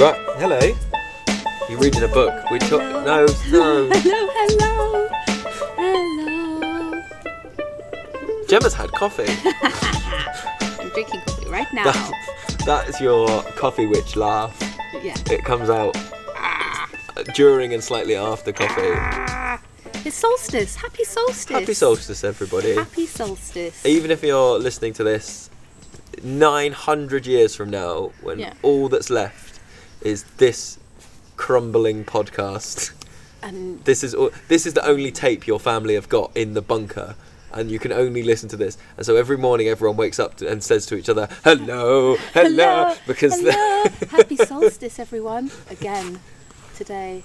Right, hello. You're reading a book. We talk. No, no. Hello, hello, hello. Gemma's had coffee. I'm drinking coffee right now. That, that is your coffee witch laugh. yeah. It comes out during and slightly after coffee. Ah, it's solstice. Happy solstice. Happy solstice, everybody. Happy solstice. Even if you're listening to this 900 years from now, when Yeah. all that's left is this crumbling podcast. And This is all- this is the only tape your family have got in the bunker, and you can only listen to this. And so every morning, everyone wakes up to, and says to each other, "Hello, hello,", because hello. Happy solstice, everyone. Again, today.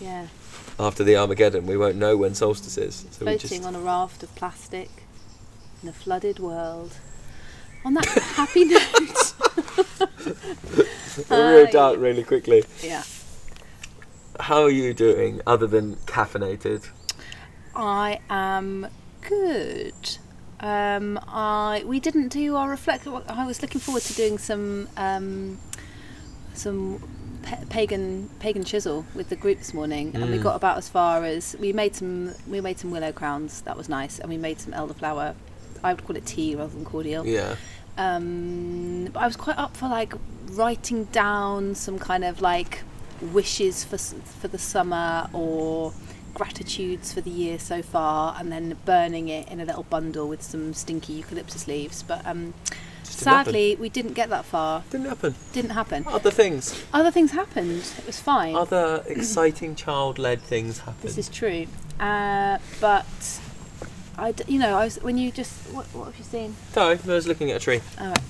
Yeah. after the Armageddon, we won't know when solstice is. So Floating just on a raft of plastic in a flooded world. On that happy note. we wrote Hi. out really quickly. yeah. How are you doing, other than caffeinated? I am good. Um, I we didn't do our reflect. I was looking forward to doing some um, some pa- pagan pagan chisel with the group this morning, and we Mm. got about as far as we made some we made some willow crowns. That was nice, and we made some elderflower. I would call it tea rather than cordial. Yeah. Um, but I was quite up for like writing down some kind of like wishes for for the summer or gratitudes for the year so far, and then burning it in a little bundle with some stinky eucalyptus leaves. But um, didn't happen. sadly, we didn't get that far. Didn't happen. Didn't happen. Other things, Other things happened. It was fine. other exciting child-led things happened. This is true. Uh, but I, d- you know, I was when you just what, what have you seen? Sorry, I was looking at a tree. All right.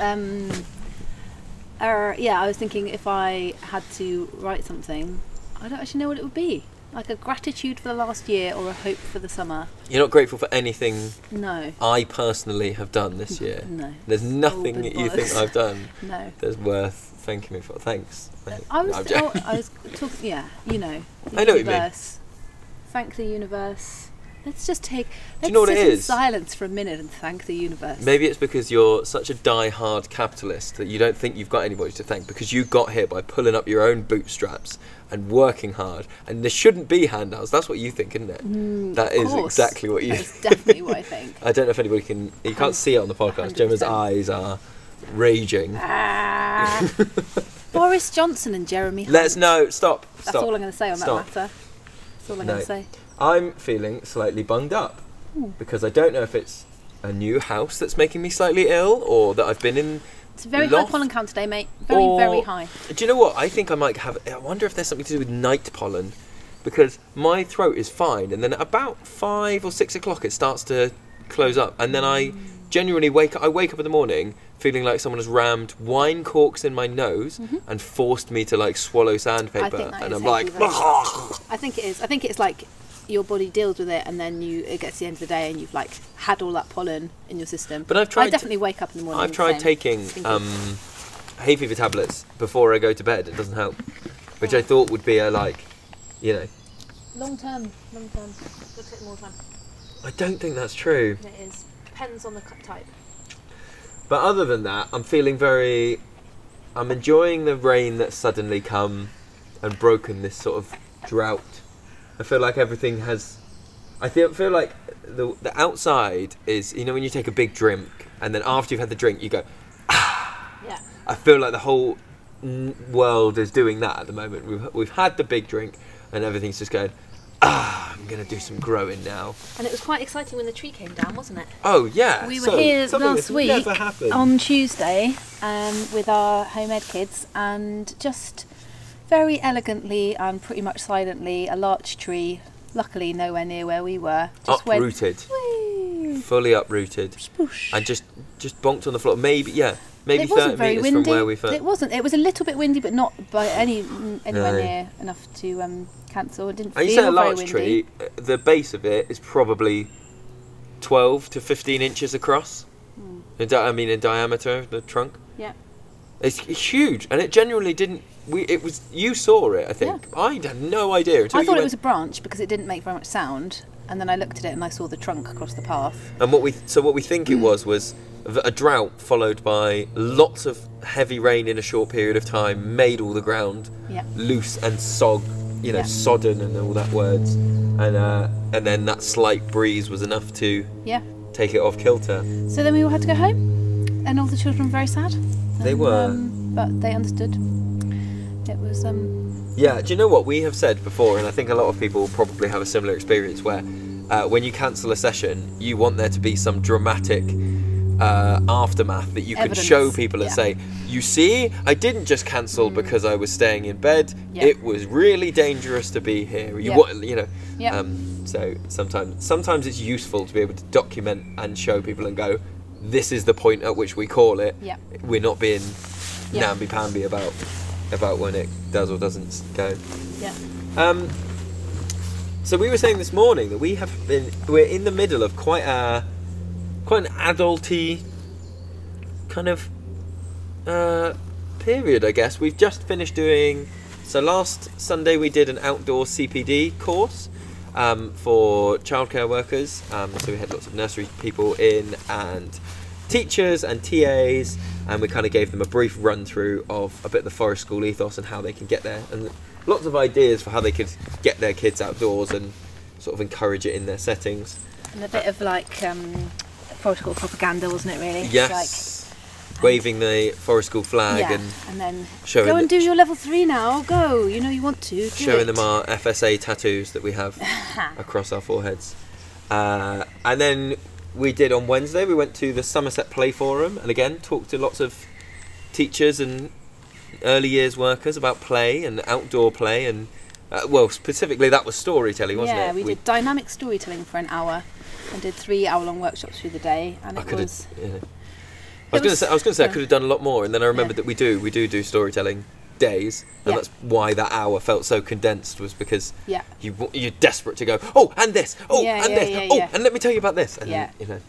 Um, uh, yeah, I was thinking if I had to write something, I don't actually know what it would be. Like a gratitude for the last year or a hope for the summer. You're not grateful for anything No, I personally have done this year. no, There's nothing that you think. I've done no. that's worth thanking me for. Thanks. I was, I'm oh. I was talking. Yeah, you know, the I know what you mean. universe. Thank the universe. Let's just take. Let's you know what sit it in silence for a minute and thank the universe. Maybe it's because you're such a die-hard capitalist that you don't think you've got anybody to thank because you got here by pulling up your own bootstraps and working hard. And there shouldn't be handouts. That's what you think, isn't it? Mm, That is course. exactly what you. That's definitely what I think. I don't know if anybody can. You can't see it on the podcast. Gemma's 100%. eyes are raging. Ah. Boris Johnson and Jeremy. Hunt. Let's no stop. That's Stop. all I'm going to say on Stop. that matter. That's all I'm No. going to say. I'm feeling slightly bunged up Hmm. because I don't know if it's a new house that's making me slightly ill or that I've been in. It's a very Loft. high pollen count today, mate. Very, or- very high. Do you know what? I think I might have. I wonder if there's something to do with night pollen because my throat is fine and then at about five or six o'clock it starts to close up and then I genuinely wake up. I wake up in the morning feeling like someone has rammed wine corks in my nose and forced me to like swallow sandpaper Mm-hmm. and I'm like. I think it is. I think it's like your body deals with it, and then you it gets to the end of the day, and you've like had all that pollen in your system. But I've tried I definitely wake up in the morning. I've tried taking Stinky. um, hay fever tablets before I go to bed. It doesn't help, which I thought would be a like, you know. long term, long term. It'll take more time. I don't think that's true. It is. Depends on the type. But other than that, I'm feeling very. I'm enjoying the rain that's suddenly come and broken this sort of drought. I feel like everything has. I feel feel like the the outside is you know when you take a big drink and then after you've had the drink you go. Ah. Yeah. I feel like the whole world is doing that at the moment. We've we've had the big drink and everything's just going. Ah, I'm gonna do some growing now. And it was quite exciting when the tree came down, wasn't it? Oh yeah. We were so, here last week on Tuesday um, with our home ed kids, and just very elegantly and pretty much silently, a larch tree, luckily nowhere near where we were, just went. Uprooted, "Whee!" Fully uprooted, Spoosh. and just just bonked on the floor. Maybe yeah, maybe it 30 wasn't very meters windy. from where we first. It wasn't. It was a little bit windy, but not by any anywhere No. near enough to um, cancel. It didn't And feel you say a very larch windy. tree, uh, the base of it is probably 12 to 15 inches across. Hmm. In di- I mean, in diameter, the trunk. Yeah. It's huge, and it genuinely didn't. We it was you saw it, I think. I had no idea until I you thought it went- was a branch because it didn't make very much sound. And then I looked at it and I saw the trunk across the path. And what we so what we think it was was a drought followed by lots of heavy rain in a short period of time made all the ground Yeah. loose and sog, you know, Yeah. sodden and all that words, and uh, and then that slight breeze was enough to Yeah. take it off kilter. So then we all had to go home, and all the children were very sad. They And, were. um, but they understood. It was um, Yeah, do you know what we have said before, and I think a lot of people probably have a similar experience where uh, when you cancel a session, you want there to be some dramatic uh, aftermath that you can show people and yeah. say, "You see, I didn't just cancel because I was staying in bed. It was really dangerous to be here. You Yeah. wa- you know." Yeah. Um, so sometimes, sometimes it's useful to be able to document and show people and go, "This is the point at which we call it. We're not being Yeah. namby-pamby about about when it does or doesn't go." yeah. Um, so we were saying this morning that we have been we're in the middle of quite a quite an adulty kind of uh, period, I guess. We've just finished doing. So last Sunday we did an outdoor CPD course um, for childcare workers. Um, so we had lots of nursery people in and teachers and TAs, and we kind of gave them a brief run through of a bit of the forest school ethos and how they can get there, and lots of ideas for how they could get their kids outdoors and sort of encourage it in their settings. And a bit of like um, forest school propaganda, wasn't it? Really? Yes. Waving the forest school flag yeah. and and then showing go and do your level three now. Go. You know you want to. Showing it. them our FSA tattoos that we have across our foreheads. Uh, and then we did on Wednesday, we went to the Somerset Play Forum and again talked to lots of teachers and early years workers about play and outdoor play and uh, well specifically that was storytelling wasn't yeah, it Yeah, we, did dynamic storytelling for an hour, and did three hour-long workshops through the day, and I it was yeah. I was, it going to say I was going to say I could have done a lot more and then I remembered Yeah. that we do we do do storytelling days and Yeah. that's why that hour felt so condensed was because yeah. you you're desperate to go oh and this oh Yeah, and this oh and let me tell you about this and Yeah. you know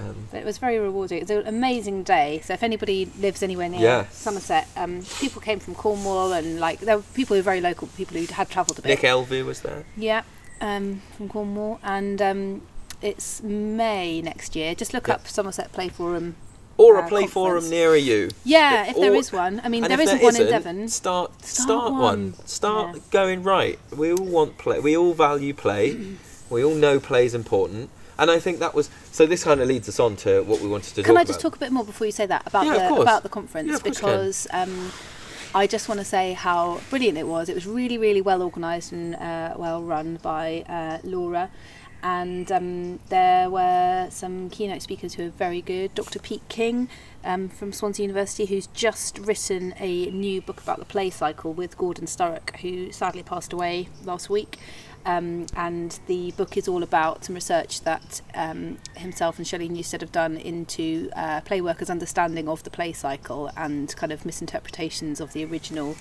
um, But it was very rewarding. It was an amazing day. So if anybody lives anywhere near. Somerset, um, people came from Cornwall and like there were people who were very local, people who had travelled a bit. Nick Elvey was there Yeah, um, from Cornwall, and um, it's May next year. Just look up Somerset Play Forum. Or a Uh, play forum conference. nearer you Yeah, if there or- is one. I mean, there isn't there one in isn't, Devon. start Start start, one. one start Yeah. going right we all want play we all value play we all know play is important and I think that was so this kind of leads us on to what we wanted to do. Can I just about talk a bit more before you say that about Yeah, the about the conference Yeah, of course you can. because um, I just want to say how brilliant it was. It was really, really well organised and uh, well run by uh, Laura. And um, there were some keynote speakers who are very good. Dr. Pete King um, from Swansea University, who's just written a new book about the play cycle with Gordon Sturrock, who sadly passed away last week. Um, and the book is all about some research that um, himself and Shelley Newstead have done into uh, play workers' understanding of the play cycle and kind of misinterpretations of the original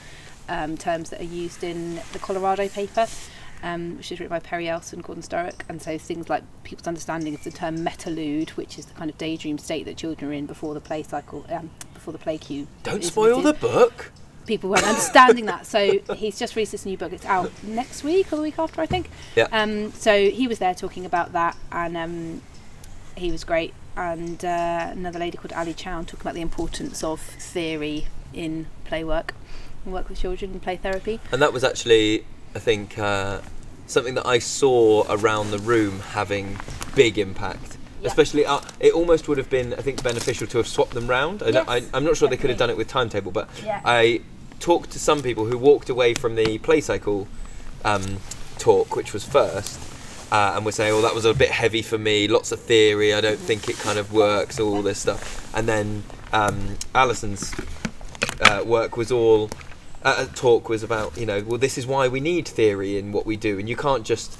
um, terms that are used in the Colorado paper, um, which is written by Perry Else, and Gordon Sturrock. And so things like people's understanding of the term metalude, which is the kind of daydream state that children are in before the play cycle, um, before the play cue. don't spoil the book people weren't understanding that. So he's just released this new book. It's out next week or the week after, I think. Yeah. Um, so he was there talking about that, and um, he was great. And uh, another lady called Ali Chow talking about the importance of theory in play work, and work with children in play therapy. and that was actually I think uh, something that I saw around the room having big impact Yeah. especially uh, it almost would have been I think beneficial to have swapped them round I, don't- I, Yes, I'm not sure they could have done it with timetable but Yeah. I talked to some people who walked away from the play cycle um, talk which was first uh, and were saying oh that was a bit heavy for me lots of theory I don't think it kind of works all this stuff and then um, Alison's uh, work was all uh, talk was about you know well this is why we need theory in what we do. And you can't just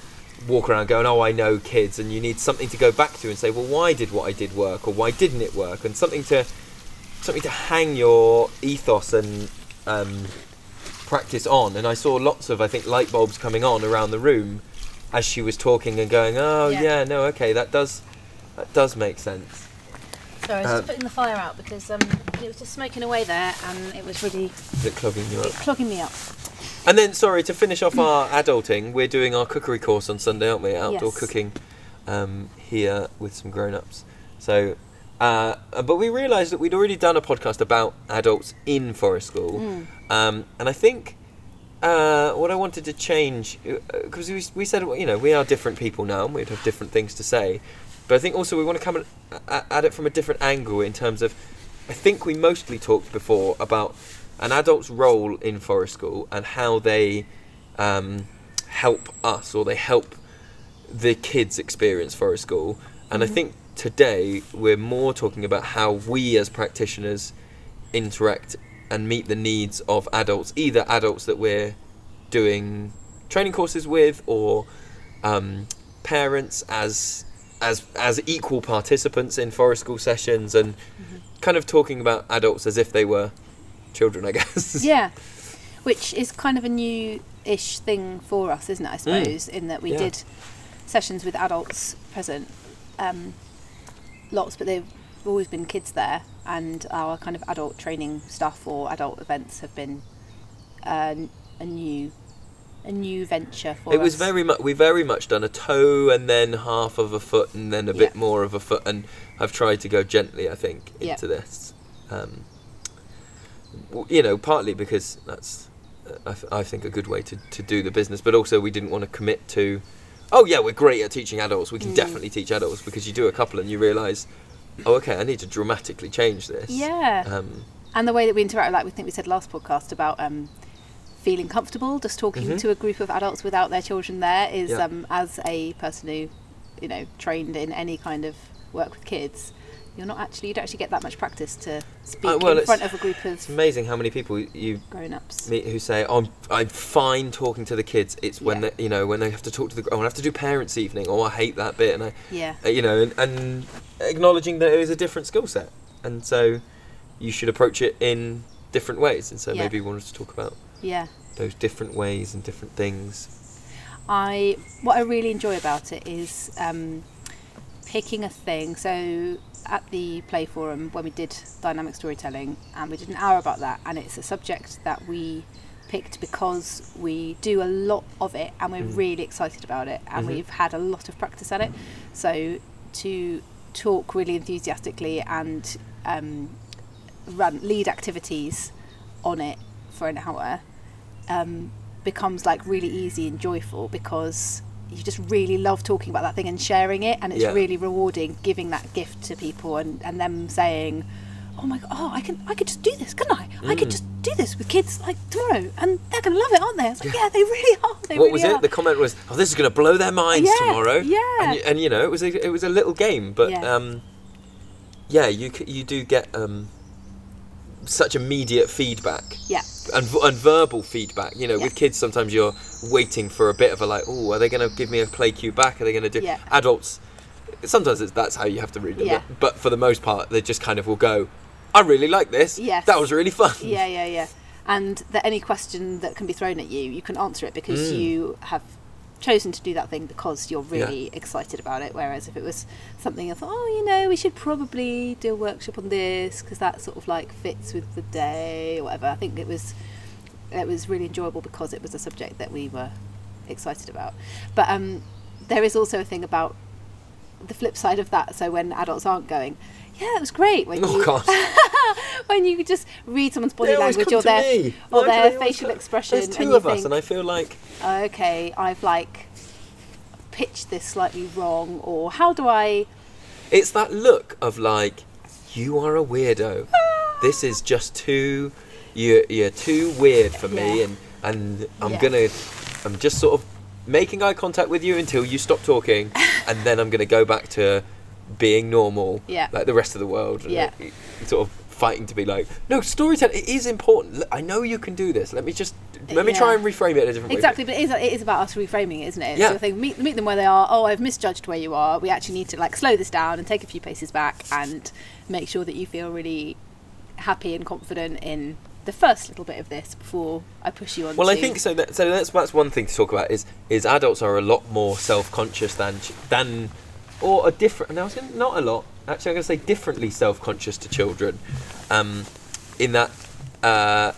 walk around going oh I know kids and you need something to go back to and say well why did what I did work or why didn't it work? And something to something to hang your ethos and um, practice on. And I saw lots of I think light bulbs coming on around the room as she was talking and going oh Yeah. yeah, no okay that does that does make sense. Sorry, I was Uh, just putting the fire out because um, it was just smoking away there, and it was really is it clogging you up clogging me up. And then, sorry, to finish off our adulting, we're doing our cookery course on Sunday, aren't we? Outdoor Yes. cooking um, here with some grown ups. So, uh, but we realised that we'd already done a podcast about adults in forest school. Mm. Um, and I think uh, what I wanted to change, because we, we said, you know, we are different people now and we'd have different things to say. But I think also we want to come at- at it from a different angle in terms of, I think we mostly talked before about an adult's role in forest school and how they um, help us or they help the kids experience forest school. And I think today we're more talking about how we as practitioners interact and meet the needs of adults, either adults that we're doing training courses with or um, parents as as as equal participants in forest school sessions and kind of talking about adults as if they were children, I guess. Yeah, which is kind of a new-ish thing for us, isn't it? I suppose, in that we Mm. Yeah. did sessions with adults present, um, lots, but they've always been kids there, and our kind of adult training stuff or adult events have been uh, a new, a new venture for It us. was very much we very much done a toe and then half of a foot and then a bit more of a foot and I've tried to go gently I think Yeah. into this. Um, you know, partly because that's uh, I, th- I think a good way to, to do the business, but also we didn't want to commit to. Oh yeah, we're great at teaching adults. We can Mm. definitely teach adults because you do a couple and you realise, oh okay, I need to dramatically change this. Yeah. Um, and the way that we interact, like we think we said last podcast about um, feeling comfortable just talking Mhm. to a group of adults without their children there is Yeah. um, as a person who, you know, trained in any kind of work with kids, you're not actually you don't actually get that much practice to speak Uh, well, in front of a group of it's amazing how many people you grown-ups. meet who say, "Oh, I'm, I'm fine talking to the kids. It's when Yeah. they, you know when they have to talk to the. Oh, I have to do parents' evening. Oh, I hate that bit." And I, Yeah, uh, you know, and, and acknowledging that it is a different skill set, and so you should approach it in different ways. And so Yeah. maybe we wanted to talk about yeah. those different ways and different things. I what I really enjoy about it is um, picking a thing. So at the Play Forum when we did dynamic storytelling, and we did an hour about that, and it's a subject that we picked because we do a lot of it, and we're Mm. really excited about it, and Mhm. we've had a lot of practice at it. So to talk really enthusiastically and um, run lead activities on it for an hour um, becomes like really easy and joyful because you just really love talking about that thing and sharing it and it's Yeah. really rewarding giving that gift to people and, and them saying oh my god oh I can I could just do this couldn't I I could Mm. just do this with kids like tomorrow and they're gonna love it aren't they it's like yeah, they really are they what really was are. it? The comment was, "Oh, this is to blow their minds Yeah, tomorrow." yeah. And, and you know, it was a, it was a little game, but Yeah. um, yeah, you you do get um, such immediate feedback. yeah and, and verbal feedback. You know, Yeah. with kids, sometimes you're waiting for a bit of a like, oh, are they going to give me a play cue back? Are they going to do? Yeah. Adults, sometimes it's, that's how you have to read them. Yeah. But, but for the most part, they just kind of will go, I really like this. Yes. That was really fun. yeah yeah yeah and that any question that can be thrown at you you can answer it because Mm. you have chosen to do that thing because you're Yeah. really excited about it whereas if it was something I thought oh you know we should probably do a workshop on this because that sort of like fits with the day or whatever i think it was it was really enjoyable because it was a subject that we were excited about but um there is also a thing about the flip side of that so when adults aren't going yeah it was great when Oh you when you just read someone's body language or their me. or Why their facial come- expression There's two of us, and I feel like okay, I've like pitched this slightly wrong, or how do I? it's that look of like, you are a weirdo. this is just too, you're, you're too weird for me, Yeah. and and I'm Yeah. gonna, I'm just sort of making eye contact with you until you stop talking, and then I'm gonna go back to being normal, Yeah. like the rest of the world. and, Yeah. sort of fighting to be like, no, storytelling it is important. I know you can do this. Let me just let me try and reframe it a different way. Exactly, but it is, it is about us reframing it, isn't it? It's Yeah. thing, meet, meet them where they are. Oh, I've misjudged where you are. We actually need to like slow this down and take a few paces back and make sure that you feel really happy and confident in the first little bit of this before I push you on. Well, I think so. That, so that's that's one thing to talk about. Is is adults are a lot more self conscious than than or a different. No, I was gonna, not a lot. Actually, I'm going to say differently self conscious to children. Um, in that uh,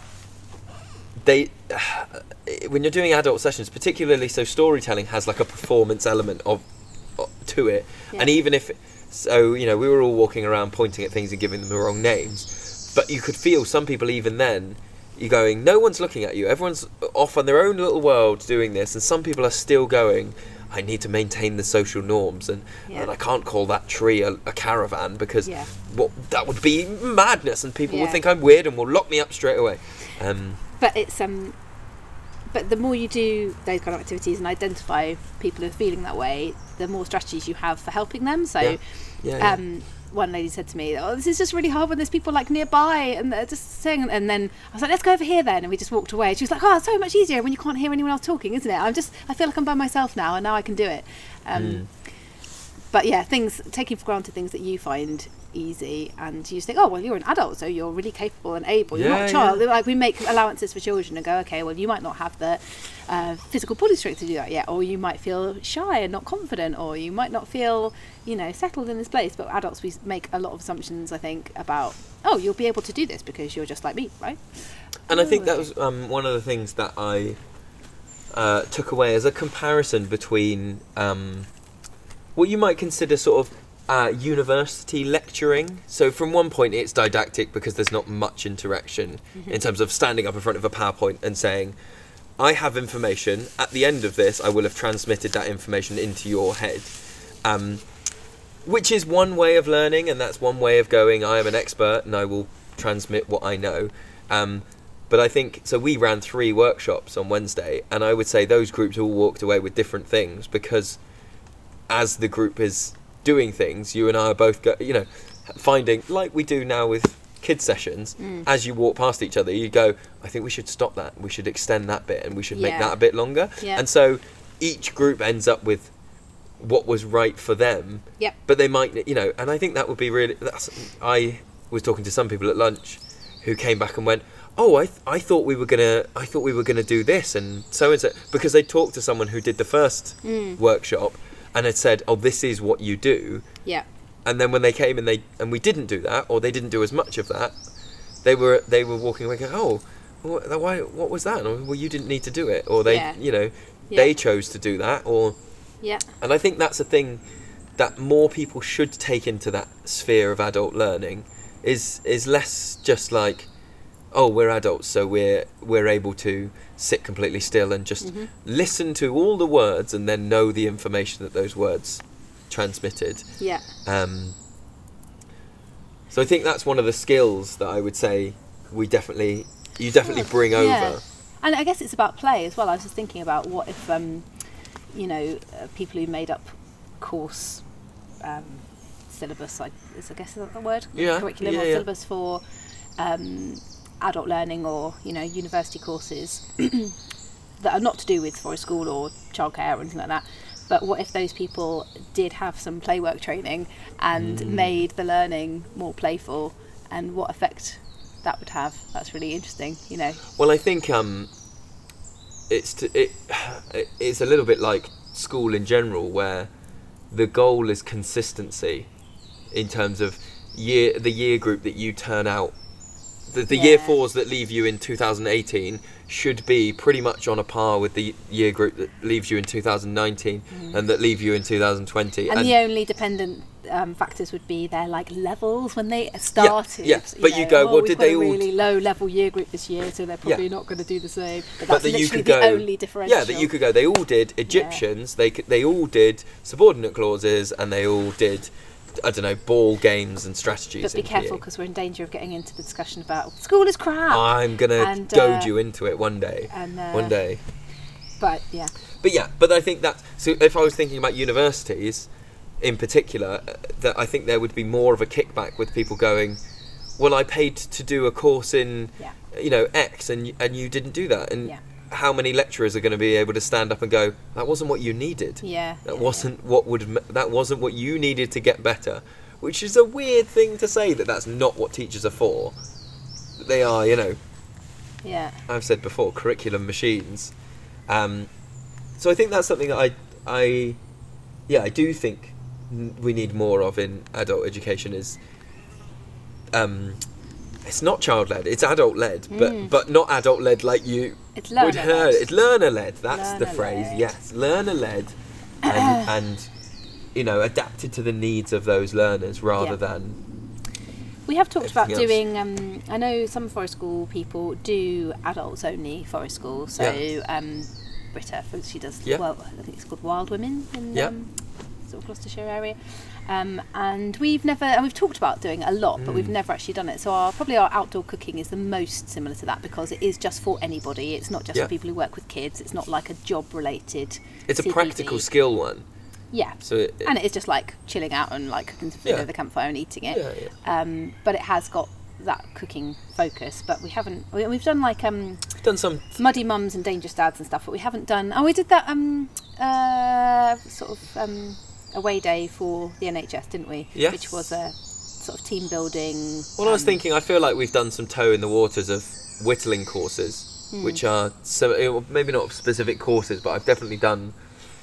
they when you're doing adult sessions, particularly so storytelling has like a performance element of, of to it, Yeah. and even if so, you know, we were all walking around pointing at things and giving them the wrong names, but you could feel some people even then. You're going, no one's looking at you. Everyone's off on their own little world doing this, and some people are still going. I need to maintain the social norms, and, Yeah. and I can't call that tree a, a caravan because Yeah. what that would be madness, and people will think I'm weird and will lock me up straight away. Um, but it's um but the more you do those kind of activities and identify people who are feeling that way the more strategies you have for helping them so Yeah. yeah, yeah. um one lady said to me, "Oh, this is just really hard when there's people like nearby and they're just saying." And then I was like, "Let's go over here then." And we just walked away. She was like, "Oh, it's so much easier when you can't hear anyone else talking, isn't it?" I'm just, I feel like I'm by myself now, and now I can do it. Um, Mm. But yeah, things taking for granted things that you find easy, and you just think, "Oh, well, you're an adult, so you're really capable and able. You're not a child." yeah. Like we make allowances for children and go, "Okay, well, you might not have the uh, physical body strength to do that yet, or you might feel shy and not confident, or you might not feel, you know, settled in this place. But adults, we make a lot of assumptions, I think, about, oh, you'll be able to do this because you're just like me, right? And I think Oh, that okay. was um, one of the things that I uh, took away as a comparison between um, what you might consider sort of uh, university lecturing. So, from one point, it's didactic because there's not much interaction in terms of standing up in front of a PowerPoint and saying, I have information. At the end of this, I will have transmitted that information into your head. Um, which is one way of learning, and that's one way of going. I am an expert, and I will transmit what I know. Um, but I think so. We ran three workshops on Wednesday, and I would say those groups all walked away with different things because, as the group is doing things, you and I are both, go, you know, finding like we do now with kids sessions. Mm. As you walk past each other, you go, "I think we should stop that. We should extend that bit, and we should make that a bit longer." Yeah. And so each group ends up with what was right for them Yep. but they might you know and i think that would be really that's i was talking to some people at lunch who came back and went oh i th- i thought we were going to i thought we were to do this and so and so because they talked to someone who did the first Mm. workshop and had said oh this is what you do Yeah. and then when they came and they and we didn't do that or they didn't do as much of that they were they were walking away going oh what, why what was that or, well you didn't need to do it or they Yeah. you know Yeah. they chose to do that or Yeah. and I think that's a thing that more people should take into that sphere of adult learning is is less just like oh we're adults so we're we're able to sit completely still and just Mhm. listen to all the words and then know the information that those words transmitted Yeah. um, so I think that's one of the skills that I would say we definitely you definitely bring Yeah. over And I guess it's about play as well. I was just thinking about what if, um, you know, uh, people who made up course um, syllabus, I, is, I guess is that the word? Yeah, Curriculum yeah, or yeah. syllabus for um, adult learning or, you know, university courses that are not to do with forest school or childcare or anything like that. But what if those people did have some play work training and Mm. made the learning more playful and what effect that would have? That's really interesting, you know. Well, I think um, it's to, it, it's a little bit like school in general, where the goal is consistency in terms of year the year group that you turn out. The, the year fours that leave you in 2018 should be pretty much on a par with the year group that leaves you in 2019 and that leave you in 2020. Mm. And, the only dependent um, factors would be their like levels when they started. yeah, but you go, oh, well, did they a all really low level year group this year, so they're probably not going to do the same. But that's that you could the go, only differential. Yeah, that you could go. They all did Egyptians. They they all did subordinate clauses, and they all did I don't know ball games and strategies. But be careful because we're in danger of getting into the discussion about school is crap. I'm gonna And, goad uh, you into it one day. and uh, one day. But yeah, But yeah, but I think that so if I was thinking about universities in particular, uh, that I think there would be more of a kickback with people going, "Well, I paid to do a course in, Yeah. you know, X, and and you didn't do that." And Yeah. How many lecturers are going to be able to stand up and go, "That wasn't what you needed. yeah. That yeah, wasn't what would that wasn't what you needed to get better." Which is a weird thing to say that that's not what teachers are for. They are, you know, Yeah. I've said before, curriculum machines. Um, so I think that's something that I, I, yeah, I do think we need more of in adult education is um, it's not child led. It's adult led, but but not adult led like you It's would learner hear. It's learner led. That's the phrase. Yes, learner led, and, and you know adapted to the needs of those learners rather Yeah. than We have talked about Everything doing. Um, I know some forest school people do adults only forest school. So Yeah. um, Britta, she does. Yeah. Well, I think it's called Wild Women in Yeah. um, sort of Gloucestershire area. Um, and we've never, and we've talked about doing it a lot, but Mm. we've never actually done it. So our probably our outdoor cooking is the most similar to that because it is just for anybody. It's not just Yeah. for people who work with kids. It's not like a job related. it's a practical skill one. Yeah. So it, and it is just like chilling out and like cooking some food Yeah. over the campfire and eating it. yeah, yeah. Um, but it has got that cooking focus. But we haven't. We, we've done like um, done some. muddy mums and dangerous dads and stuff, but we haven't done. Oh, we did that um, uh, sort of um, away day for the NHS, didn't we? Yes. Which was a sort of team building. Well, I was um, thinking. I feel like we've done some toe in the waters of whittling courses, Hmm. which are so maybe not specific courses, but I've definitely done,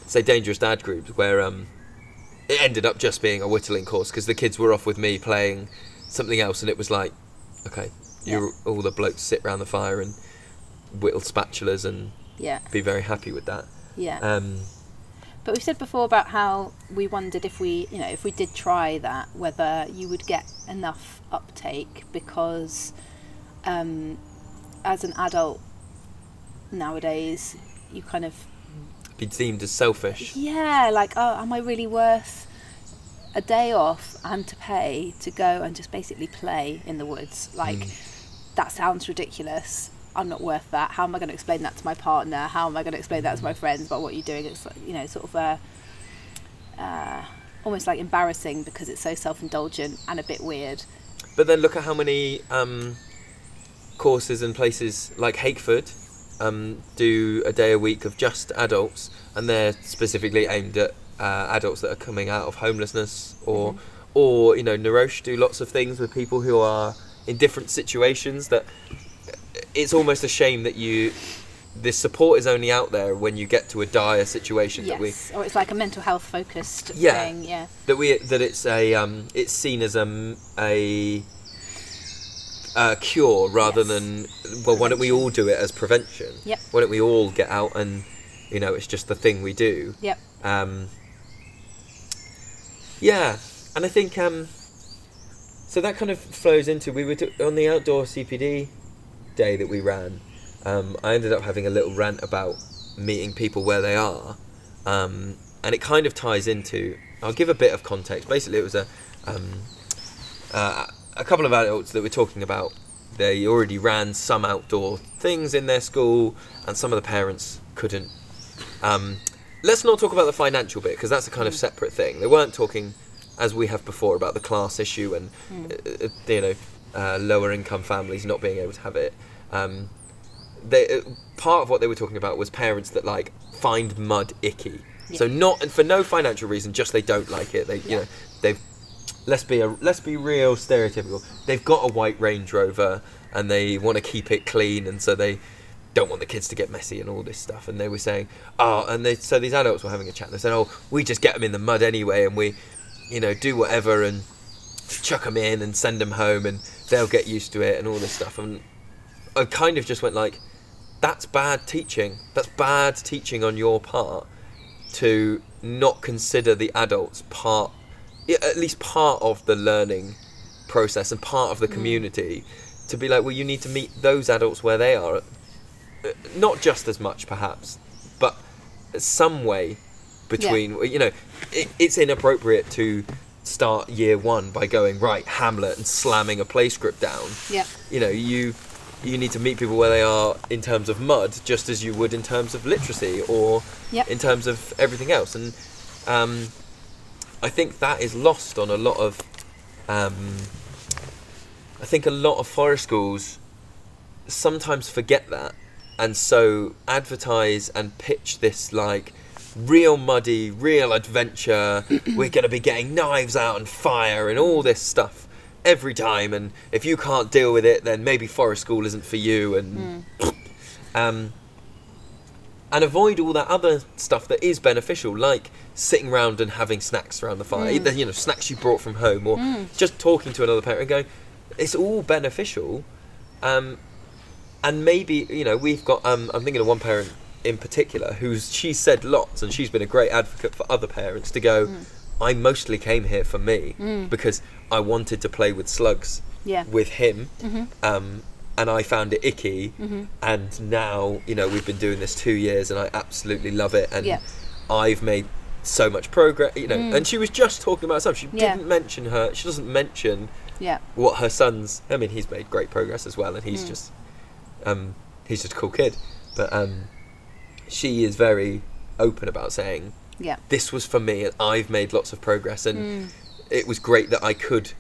say, dangerous dad groups where um, it ended up just being a whittling course because the kids were off with me playing something else, and it was like, okay, you're all the blokes sit round the fire and whittle spatulas and Yeah, be very happy with that. yeah. Um, But we've said before about how we wondered if we, you know, if we did try that, whether you would get enough uptake because, um, as an adult nowadays, you kind of, be deemed as selfish. yeah, like, oh, am I really worth a day off and to pay to go and just basically play in the woods? Like, that sounds ridiculous. I'm not worth that. How am I going to explain that to my partner? How am I going to explain that to my friends about what you're doing? It's like, you know, sort of a uh, almost like embarrassing because it's so self-indulgent and a bit weird. But then look at how many um, courses and places like Hakeford um, do a day a week of just adults, and they're specifically aimed at uh, adults that are coming out of homelessness, or or you know, Naroche do lots of things with people who are in different situations. That it's almost a shame that you this support is only out there when you get to a dire situation that we Yes, or it's like a mental health focused Yeah. thing. Yeah, that we that it's a um, it's seen as a cure rather Yes. than well why don't we all do it as prevention Yep. why don't we all get out and you know it's just the thing we do yep, um, yeah and I think um, so that kind of flows into we were t- on the outdoor CPD day that we ran um, I ended up having a little rant about meeting people where they are um, and it kind of ties into I'll give a bit of context basically it was a um, uh, a couple of adults that were talking about they already ran some outdoor things in their school and some of the parents couldn't um, let's not talk about the financial bit because that's a kind of separate thing. They weren't talking, as we have before, about the class issue and uh, uh, you know uh, lower income families not being able to have it. Um, they, uh, part of what they were talking about was parents that like find mud icky. So not and for no financial reason, just they don't like it. They you know they've let's be a let's be real stereotypical. They've got a white Range Rover and they want to keep it clean, and so they don't want the kids to get messy and all this stuff. And they were saying, oh, and they so these adults were having a chat. And they said, oh, we just get them in the mud anyway, and we, you know, do whatever and chuck them in and send them home, and they'll get used to it and all this stuff. And I kind of just went like, that's bad teaching. That's bad teaching on your part to not consider the adults part, at least part of the learning process and part of the community. To be like, well, you need to meet those adults where they are. Uh, Not just as much, perhaps, but some way between. You know, it, it's inappropriate to start year one by going right Hamlet and slamming a play script down yep, you know you you need to meet people where they are in terms of mud just as you would in terms of literacy or Yep. in terms of everything else. And um, I think that is lost on a lot of um, I think a lot of forest schools sometimes forget that and so advertise and pitch this like real muddy real adventure. We're going to be getting knives out and fire and all this stuff every time and if you can't deal with it then maybe forest school isn't for you and um, and avoid all that other stuff that is beneficial, like sitting around and having snacks around the fire, either you know snacks you brought from home, or just talking to another parent and going, it's all beneficial. Um, and maybe you know we've got. Um, I'm thinking of one parent in particular who's she said lots, and she's been a great advocate for other parents to go. Mm. I mostly came here for me because I wanted to play with slugs Yeah. with him, Mm-hmm. um, and I found it icky. And now you know we've been doing this two years, and I absolutely love it. And Yeah. I've made so much progress. You know, and she was just talking about herself. She Mm. Yeah. didn't mention her. She doesn't mention Yeah. what her son's. I mean, he's made great progress as well, and Mm. he's just, um, he's just a cool kid. But um, she is very open about saying Yeah. this was for me, and I've made lots of progress, and Mm. it was great that I could,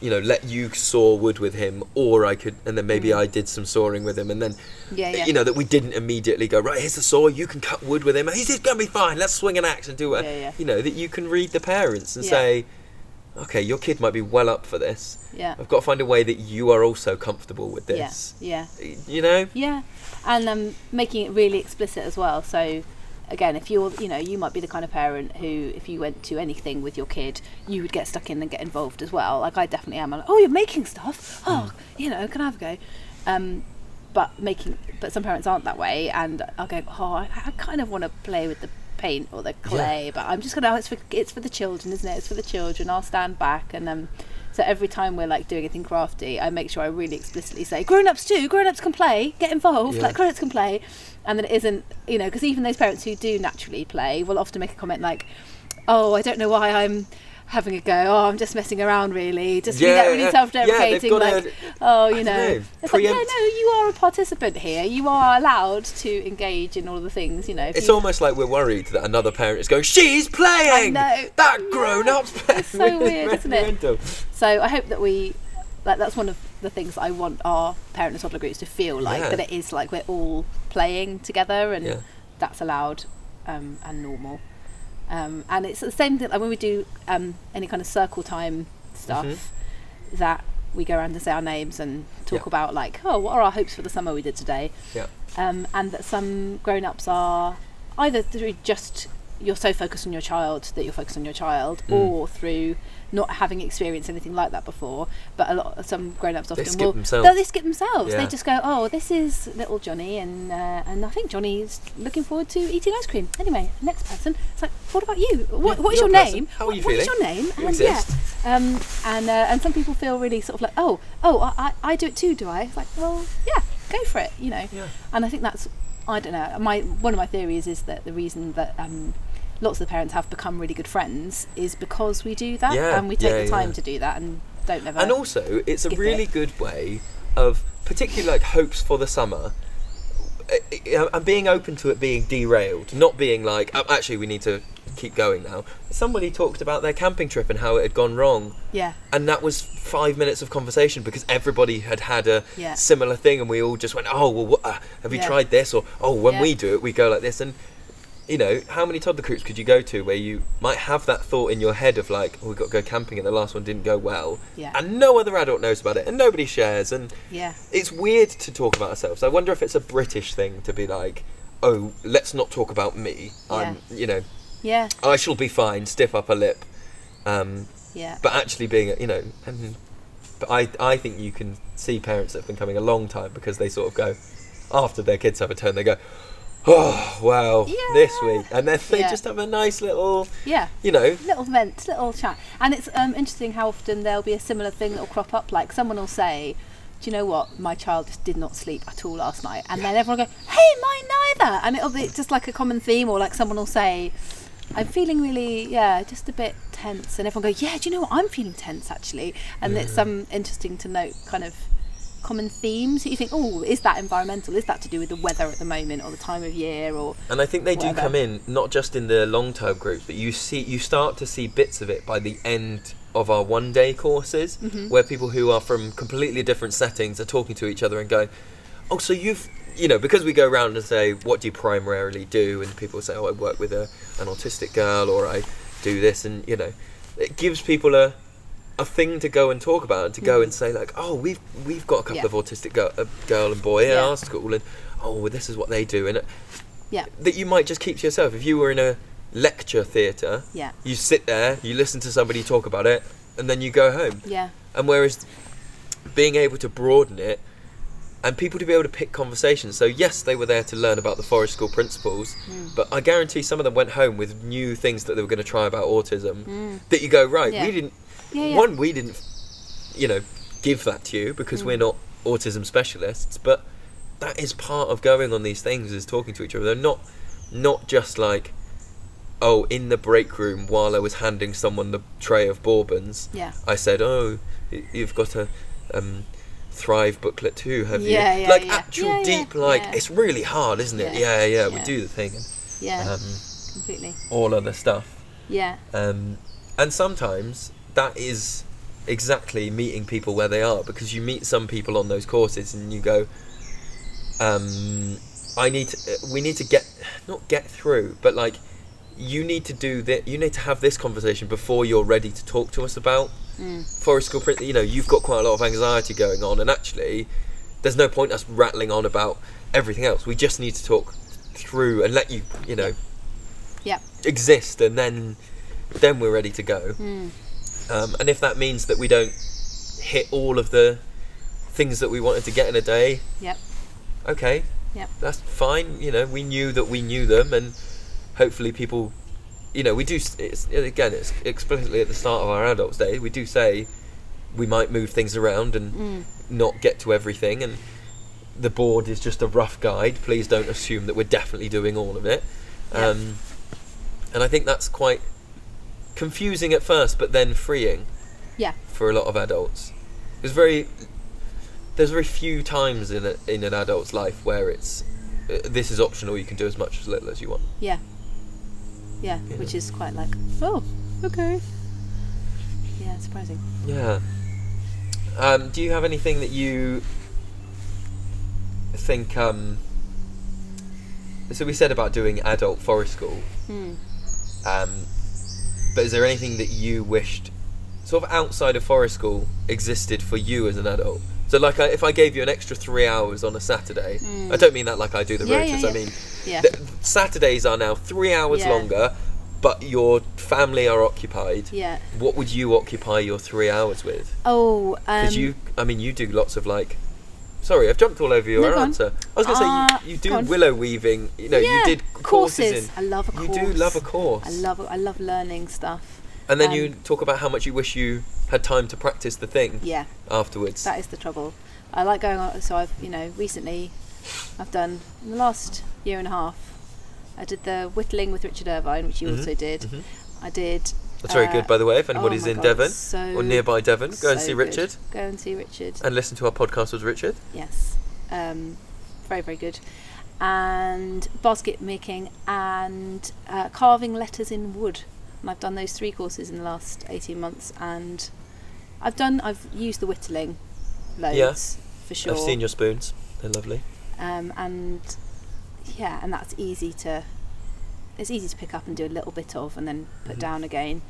you know, let you saw wood with him, or I could, and then maybe I did some sawing with him, and then, Mm. Yeah, yeah. you know, that we didn't immediately go right. Here's the saw. You can cut wood with him. He's gonna be fine. Let's swing an axe and do it. Yeah, yeah. You know that you can read the parents and Yeah. say, okay, your kid might be well up for this. Yeah. I've got to find a way that you are also comfortable with Yeah. this. Yeah. You know? Yeah, and um, making it really explicit as well. So, again, if you're, you know, you might be the kind of parent who, if you went to anything with your kid, you would get stuck in and get involved as well. Like I definitely am. I'm like, oh, you're making stuff. Oh, you know, can I have a go? Um, but making, but some parents aren't that way, and I'll go, oh, I, I kind of want to play with the paint or the clay, but I'm just gonna. Oh, it's for it's for the children, isn't it? It's for the children. I'll stand back and um. So every time we're like doing anything crafty, I make sure I really explicitly say, "Grown-ups too. Grown-ups can play. Get involved. Yeah. Like grown-ups can play." And then it isn't, you know, because even those parents who do naturally play will often make a comment like, "Oh, I don't know why I'm having a go. Oh, I'm just messing around, really. Just Yeah, yeah, really yeah, self-deprecating, yeah, like, oh, you know." know, It's like, yeah, no, you are a participant here. You are allowed to engage in all the things, you know. It's you- almost like we're worried that another parent is going, "She's playing." know. That grown-up's playing. It's so weird, isn't it? So I hope that we, like, that's one of the things I want our parent and toddler groups to feel like Yeah. that it is like we're all playing together and Yeah. that's allowed um, and normal. Um, and it's the same thing like when we do um, any kind of circle time stuff Mhm. that we go around and say our names and talk Yeah. about like, oh, what are our hopes for the summer we did today? Yeah. um, and that some grown-ups are either through just you're so focused on your child that you're focused on your child, Mm. or through not having experienced anything like that before. But a lot, of some grown-ups often skip will themselves. They skip themselves. Yeah. They just go, "Oh, this is little Johnny," and uh, and I think Johnny's looking forward to eating ice cream. Anyway, next person. It's like, what about you? What, Yeah, what is you're your name? How are you What- What is your name? You and exist. yeah, um, and uh, and some people feel really sort of like, oh, oh, I, I I do it too, do I? It's like, well, yeah, go for it, you know. Yeah. And I think that's, I don't know. My one of my theories is that the reason that um, lots of the parents have become really good friends is because we do that, Yeah, and we take yeah, the time yeah. to do that, and don't never. And also, it's a really it. good way of, particularly like hopes for the summer, uh, uh, and being open to it being derailed, not being like, oh, actually, we need to keep going now. Somebody talked about their camping trip and how it had gone wrong, yeah, and that was five minutes of conversation because everybody had had a Yeah. similar thing, and we all just went, "Oh, well, what, uh, have you Yeah. tried this?" Or, "Oh, when Yeah. we do it, we go like this." And you know, how many toddler groups could you go to where you might have that thought in your head of like, oh, "We've got to go camping," and the last one didn't go well, Yeah. and no other adult knows about it, and nobody shares, and yeah, it's weird to talk about ourselves. I wonder if it's a British thing to be like, "Oh, let's not talk about me." I'm, you know, yeah, I shall be fine. Stiff upper lip. Um, yeah, but actually being, a- you know, and, but I, I think you can see parents that have been coming a long time because they sort of go, after their kids have a turn, they go, oh, well, this week. And then they Yeah. just have a nice little, yeah. you know, Little vent, little chat, and it's um, interesting how often there'll be a similar thing that'll crop up. Like someone will say, "Do you know what? My child just did not sleep at all last night," and then everyone will go, "Hey, mine neither," and it'll be just like a common theme, or like someone will say, "I'm feeling really, yeah, just a bit tense," and everyone go, "Yeah, do you know what? I'm feeling tense actually," and it's um interesting to note kind of common themes that you think, oh, is that environmental? Is that to do with the weather at the moment or the time of year or and I think they do come in not just in the long term groups, but you see, you start to see bits of it by the end of our one day courses, Mm-hmm. where people who are from completely different settings are talking to each other and going, oh, so you've, you know, because we go around and say, what do you primarily do? And people say, oh, I work with a, an autistic girl or I do this, and, you know, it gives people a, a thing to go and talk about and to go and mm. say like, oh, we've we've got a couple. Yeah. of autistic girl, a girl and boy in Yeah. our school, and oh, well, this is what they do, and it, yeah, that you might just keep to yourself. If you were in a lecture theatre, yeah, you sit there, you listen to somebody talk about it, and then you go home. yeah, And whereas being able to broaden it and people to be able to pick conversations. So yes, they were there to learn about the Forest School principles, Hmm. but I guarantee some of them went home with new things that they were going to try about autism. Mm. That you go right. Yeah. we didn't. Yeah, yeah. One, we didn't, you know, give that to you because we're not autism specialists, but that is part of going on these things is talking to each other. They're not, not just like. Oh, in the break room while I was handing someone the tray of bourbons, Yeah. I said, "Oh, you've got a um, Thrive booklet too, have Yeah, you?" yeah, like yeah. actual deep, like it's really hard, isn't it? Yeah, Yeah, yeah. We do the thing, and Yeah, um, completely. all other stuff, Yeah, um, and sometimes that is exactly meeting people where they are because you meet some people on those courses and you go, um, "I need to, uh, we need to get not get through, but like." You need to do that. You need to have this conversation before you're ready to talk to us about Mm. Forest School print, you know, you've got quite a lot of anxiety going on, and actually, there's no point us rattling on about everything else. We just need to talk through and let you, you know, yeah. exist, and then then we're ready to go. Mm. Um, and if that means that we don't hit all of the things that we wanted to get in a day, Yep. okay, Yep. that's fine. You know, we knew that we knew them, and hopefully people, you know, we do. It's, again, it's explicitly at the start of our adults' day. We do say we might move things around and Mm. not get to everything, and the board is just a rough guide. Please don't assume that we're definitely doing all of it. Yeah. Um, and I think that's quite confusing at first, but then freeing Yeah. for a lot of adults. There's very there's very few times in a, in an adult's life where it's uh, this is optional. You can do as much as little as you want. Yeah. Yeah, Yeah. which is quite like, oh, okay. Yeah, surprising. Yeah. Um, do you have anything that you think? Um, so we said about doing adult forest school, Hmm. um, but is there anything that you wished, sort of outside of forest school, existed for you as an adult? So, like, I, if I gave you an extra three hours on a Saturday, Mm. I don't mean that like I do the Yeah, rotas. yeah, I mean Yeah. th- Saturdays are now three hours Yeah. longer, but your family are occupied. Yeah. What would you occupy your three hours with? Oh, um, Because you, I mean, you do lots of like. Sorry, I've jumped all over your No, answer. I was going to Uh, say you, you do willow weaving. You know, yeah, you did courses, in. I love a You course. do love a course. I love I love learning stuff. And then um, you talk about how much you wish you had time to practice the thing Yeah, afterwards. that is the trouble. I like going on. So I've you know recently, I've done in the last year and a half. I did the whittling with Richard Irvine, which you Mhm, also did. mhm. I did. That's very uh, good, by the way. If oh anybody's my in God, Devon so, or nearby Devon, go and so see good. Richard Go and see Richard. and listen to our podcast with Richard. Yes, um, very very good. And basket making and uh, carving letters in wood. And I've done those three courses in the last eighteen months, and I've done I've used the whittling loads for sure. I've seen your spoons; they're lovely. um, and yeah, and that's easy to it's easy to pick up and do a little bit of, and then put Mhm. down again.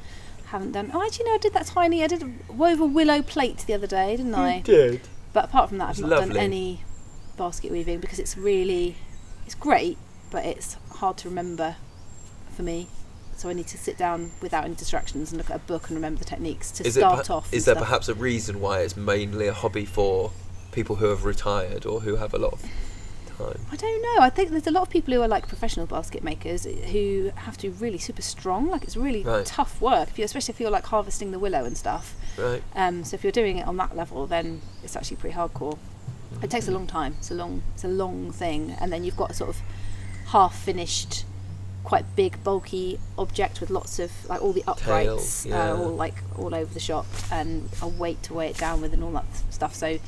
Haven't done. Oh, actually, no, I did that tiny. I did a wove a willow plate the other day, didn't I? You did. But apart from that, I've not lovely. done any basket weaving because it's really, it's great, but it's hard to remember for me. So I need to sit down without any distractions and look at a book and remember the techniques to Is, start perha- off. is there stuff. perhaps a reason why it's mainly a hobby for people who have retired or who have a lot of time? I don't know. I think there's a lot of people who are like professional basket makers who have to be really super strong. Like it's really Right. tough work, if you, especially if you're like harvesting the willow and stuff. Right. Um, so if you're doing it on that level, then it's actually pretty hardcore. It takes a long time. It's a long, it's a long thing, and then you've got a sort of half finished, quite big, bulky object with lots of like all the uprights, yeah. uh, all like all over the shop, and a weight to weigh it down with, and all that stuff. So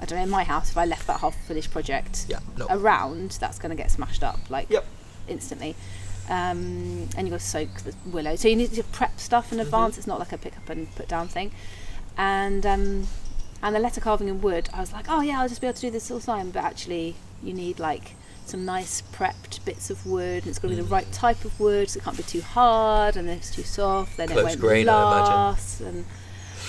I don't know. In my house, if I left that half finished project Yeah. No. around, that's going to get smashed up like Yep. instantly. Um, and you've got to soak the willow. So you need to prep stuff in Mhm. advance. It's not like a pick up and put down thing. And um, and the letter carving in wood, I was like, oh yeah, I'll just be able to do this all the time. But actually, you need like some nice prepped bits of wood. And it's got to be the Mm. right type of wood, so it can't be too hard. And if it's too soft, then Close it won't grain, last. And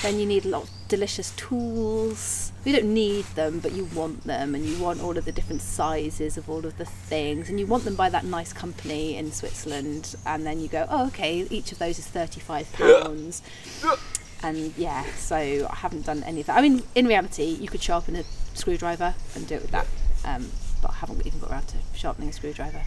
then you need a lot of delicious tools. You don't need them, but you want them, and you want all of the different sizes of all of the things, and you want them by that nice company in Switzerland. And then you go, oh, okay, each of those is thirty-five pounds. and yeah, so I haven't done any of that. I mean, in reality, you could sharpen a screwdriver and do it with that, um, but I haven't even got around to sharpening a screwdriver.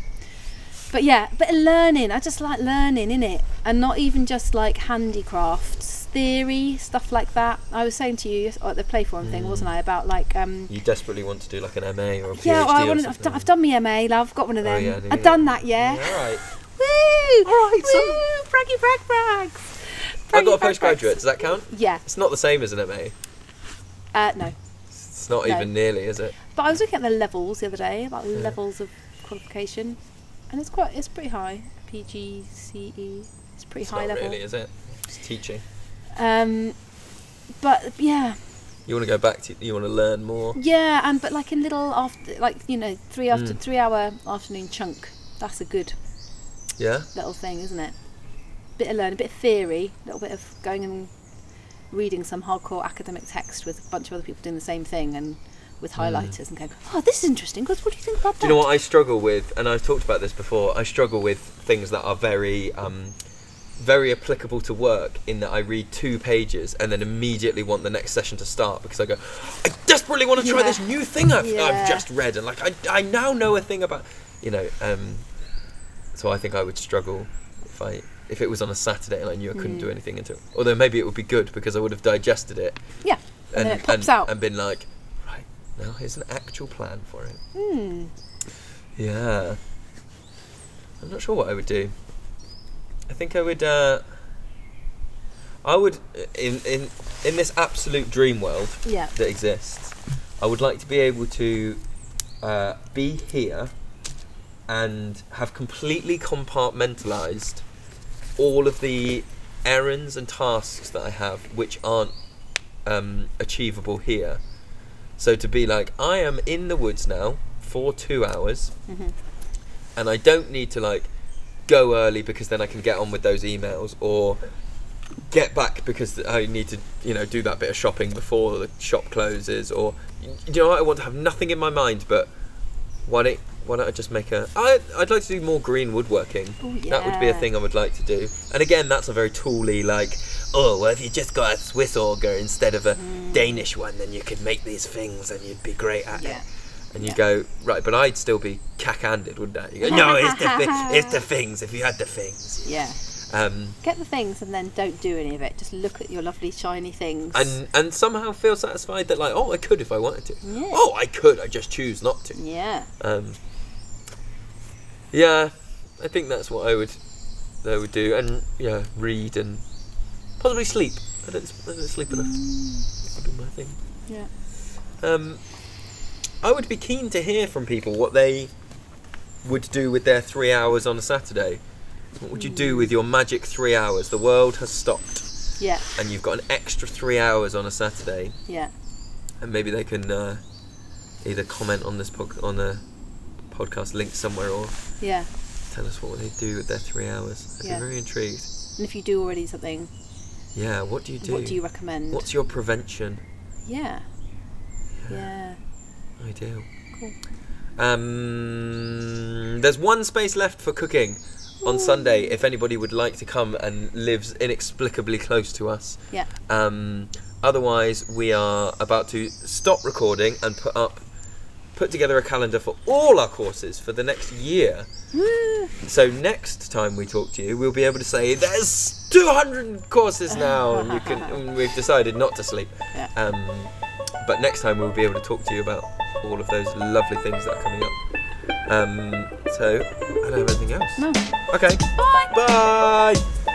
But yeah, but learning. I just like learning, in it, and not even just like handicrafts, theory stuff like that. I was saying to you at the Playforum thing, wasn't I, about like um, You desperately want to do like an MA or a PhD. yeah, I wanted, I've, done, I've done my MA, love. I've got one of Oh, them. yeah, I've done that, yeah. Yeah, all right. Woo! All right, so- Woo! Braggy brag brags. I got a brag postgraduate. brags. Does that count? Yeah. It's not the same as an MA. Uh, no. It's not No. even nearly, is it? But I was looking at the levels the other day, about levels of qualification, and it's quite, it's pretty high. PGCE, it's pretty It's high not level. really, is it? It's teaching. Um, but yeah, You want to go back to. You want to learn more. yeah, and but like in little after, like you know, three after Mm. three hour afternoon chunk. That's a good Yeah. little thing, isn't it? Bit of learning, a bit of theory, a little bit of going and reading some hardcore academic text with a bunch of other people doing the same thing and with highlighters and going, oh, this is interesting. Because what do you think about that? Hmm. Do you know what I struggle with? And I've talked about this before. I struggle with things that are very, um, very applicable to work. In that I read two pages and then immediately want the next session to start because I go, I desperately want to try Yeah. this new thing I've, Yeah. I've just read, and like I, I now know a thing about, you know. Um, so I think I would struggle if I if it was on a Saturday and I knew I couldn't Mm. do anything until. Although maybe it would be good because I would have digested it Yeah, and, then it pops and, out. and been like, now here's an actual plan for it. Hmm. Yeah. I'm not sure what I would do. I think I would. Uh, I would in in in this absolute dream world Yeah. that exists. I would like to be able to uh, be here and have completely compartmentalized all of the errands and tasks that I have, which aren't um, achievable here. So to be like, I am in the woods now for two hours, Mhm. and I don't need to like go early because then I can get on with those emails or get back because I need to, you know, do that bit of shopping before the shop closes. Or you know, what? I want to have nothing in my mind, but why don't why don't I just make a? I I'd like to do more green woodworking. Oh, That would be a thing I would like to do. And again, that's a very tooly like. Oh, well, if you just got a Swiss auger instead of a Danish one, then you could make these things and you'd be great at Mm. Yeah. it. And you Yeah. go right, but I'd still be cack-handed, wouldn't I? You go, no, it's the thi- it's the things. If you had the things, Yeah. um, Get the things and then don't do any of it. Just look at your lovely shiny things. and and somehow feel satisfied that like, oh, I could if I wanted to. Yeah. Oh, I could. I just choose not to. yeah. Um, yeah, I think that's what I would I would do, and yeah, read and possibly sleep. I don't, I don't sleep enough. That would be my thing. Yeah. Um, I would be keen to hear from people what they would do with their three hours on a Saturday. What would you do with your magic three hours? The world has stopped, Yeah. and you've got an extra three hours on a Saturday, Yeah. and maybe they can uh, either comment on this pod- on a podcast link somewhere or Yeah. tell us what they do with their three hours. I'd Yeah. be very intrigued. And if you do already something, Yeah, what do you do? what do you recommend? What's your prevention? Yeah. Yeah. Ideal. Cool. Um, there's one space left for cooking on Sunday if anybody would like to come and lives inexplicably close to us. Yeah. Um, otherwise, we are about to stop recording and put up, put together a calendar for all our courses for the next year. Woo! So next time we talk to you, we'll be able to say there's 200 courses now, and you can. And we've decided not to sleep. Yeah. Um, but next time we'll be able to talk to you about all of those lovely things that are coming up. Um, so I don't have anything else. No. Okay. Bye. Bye.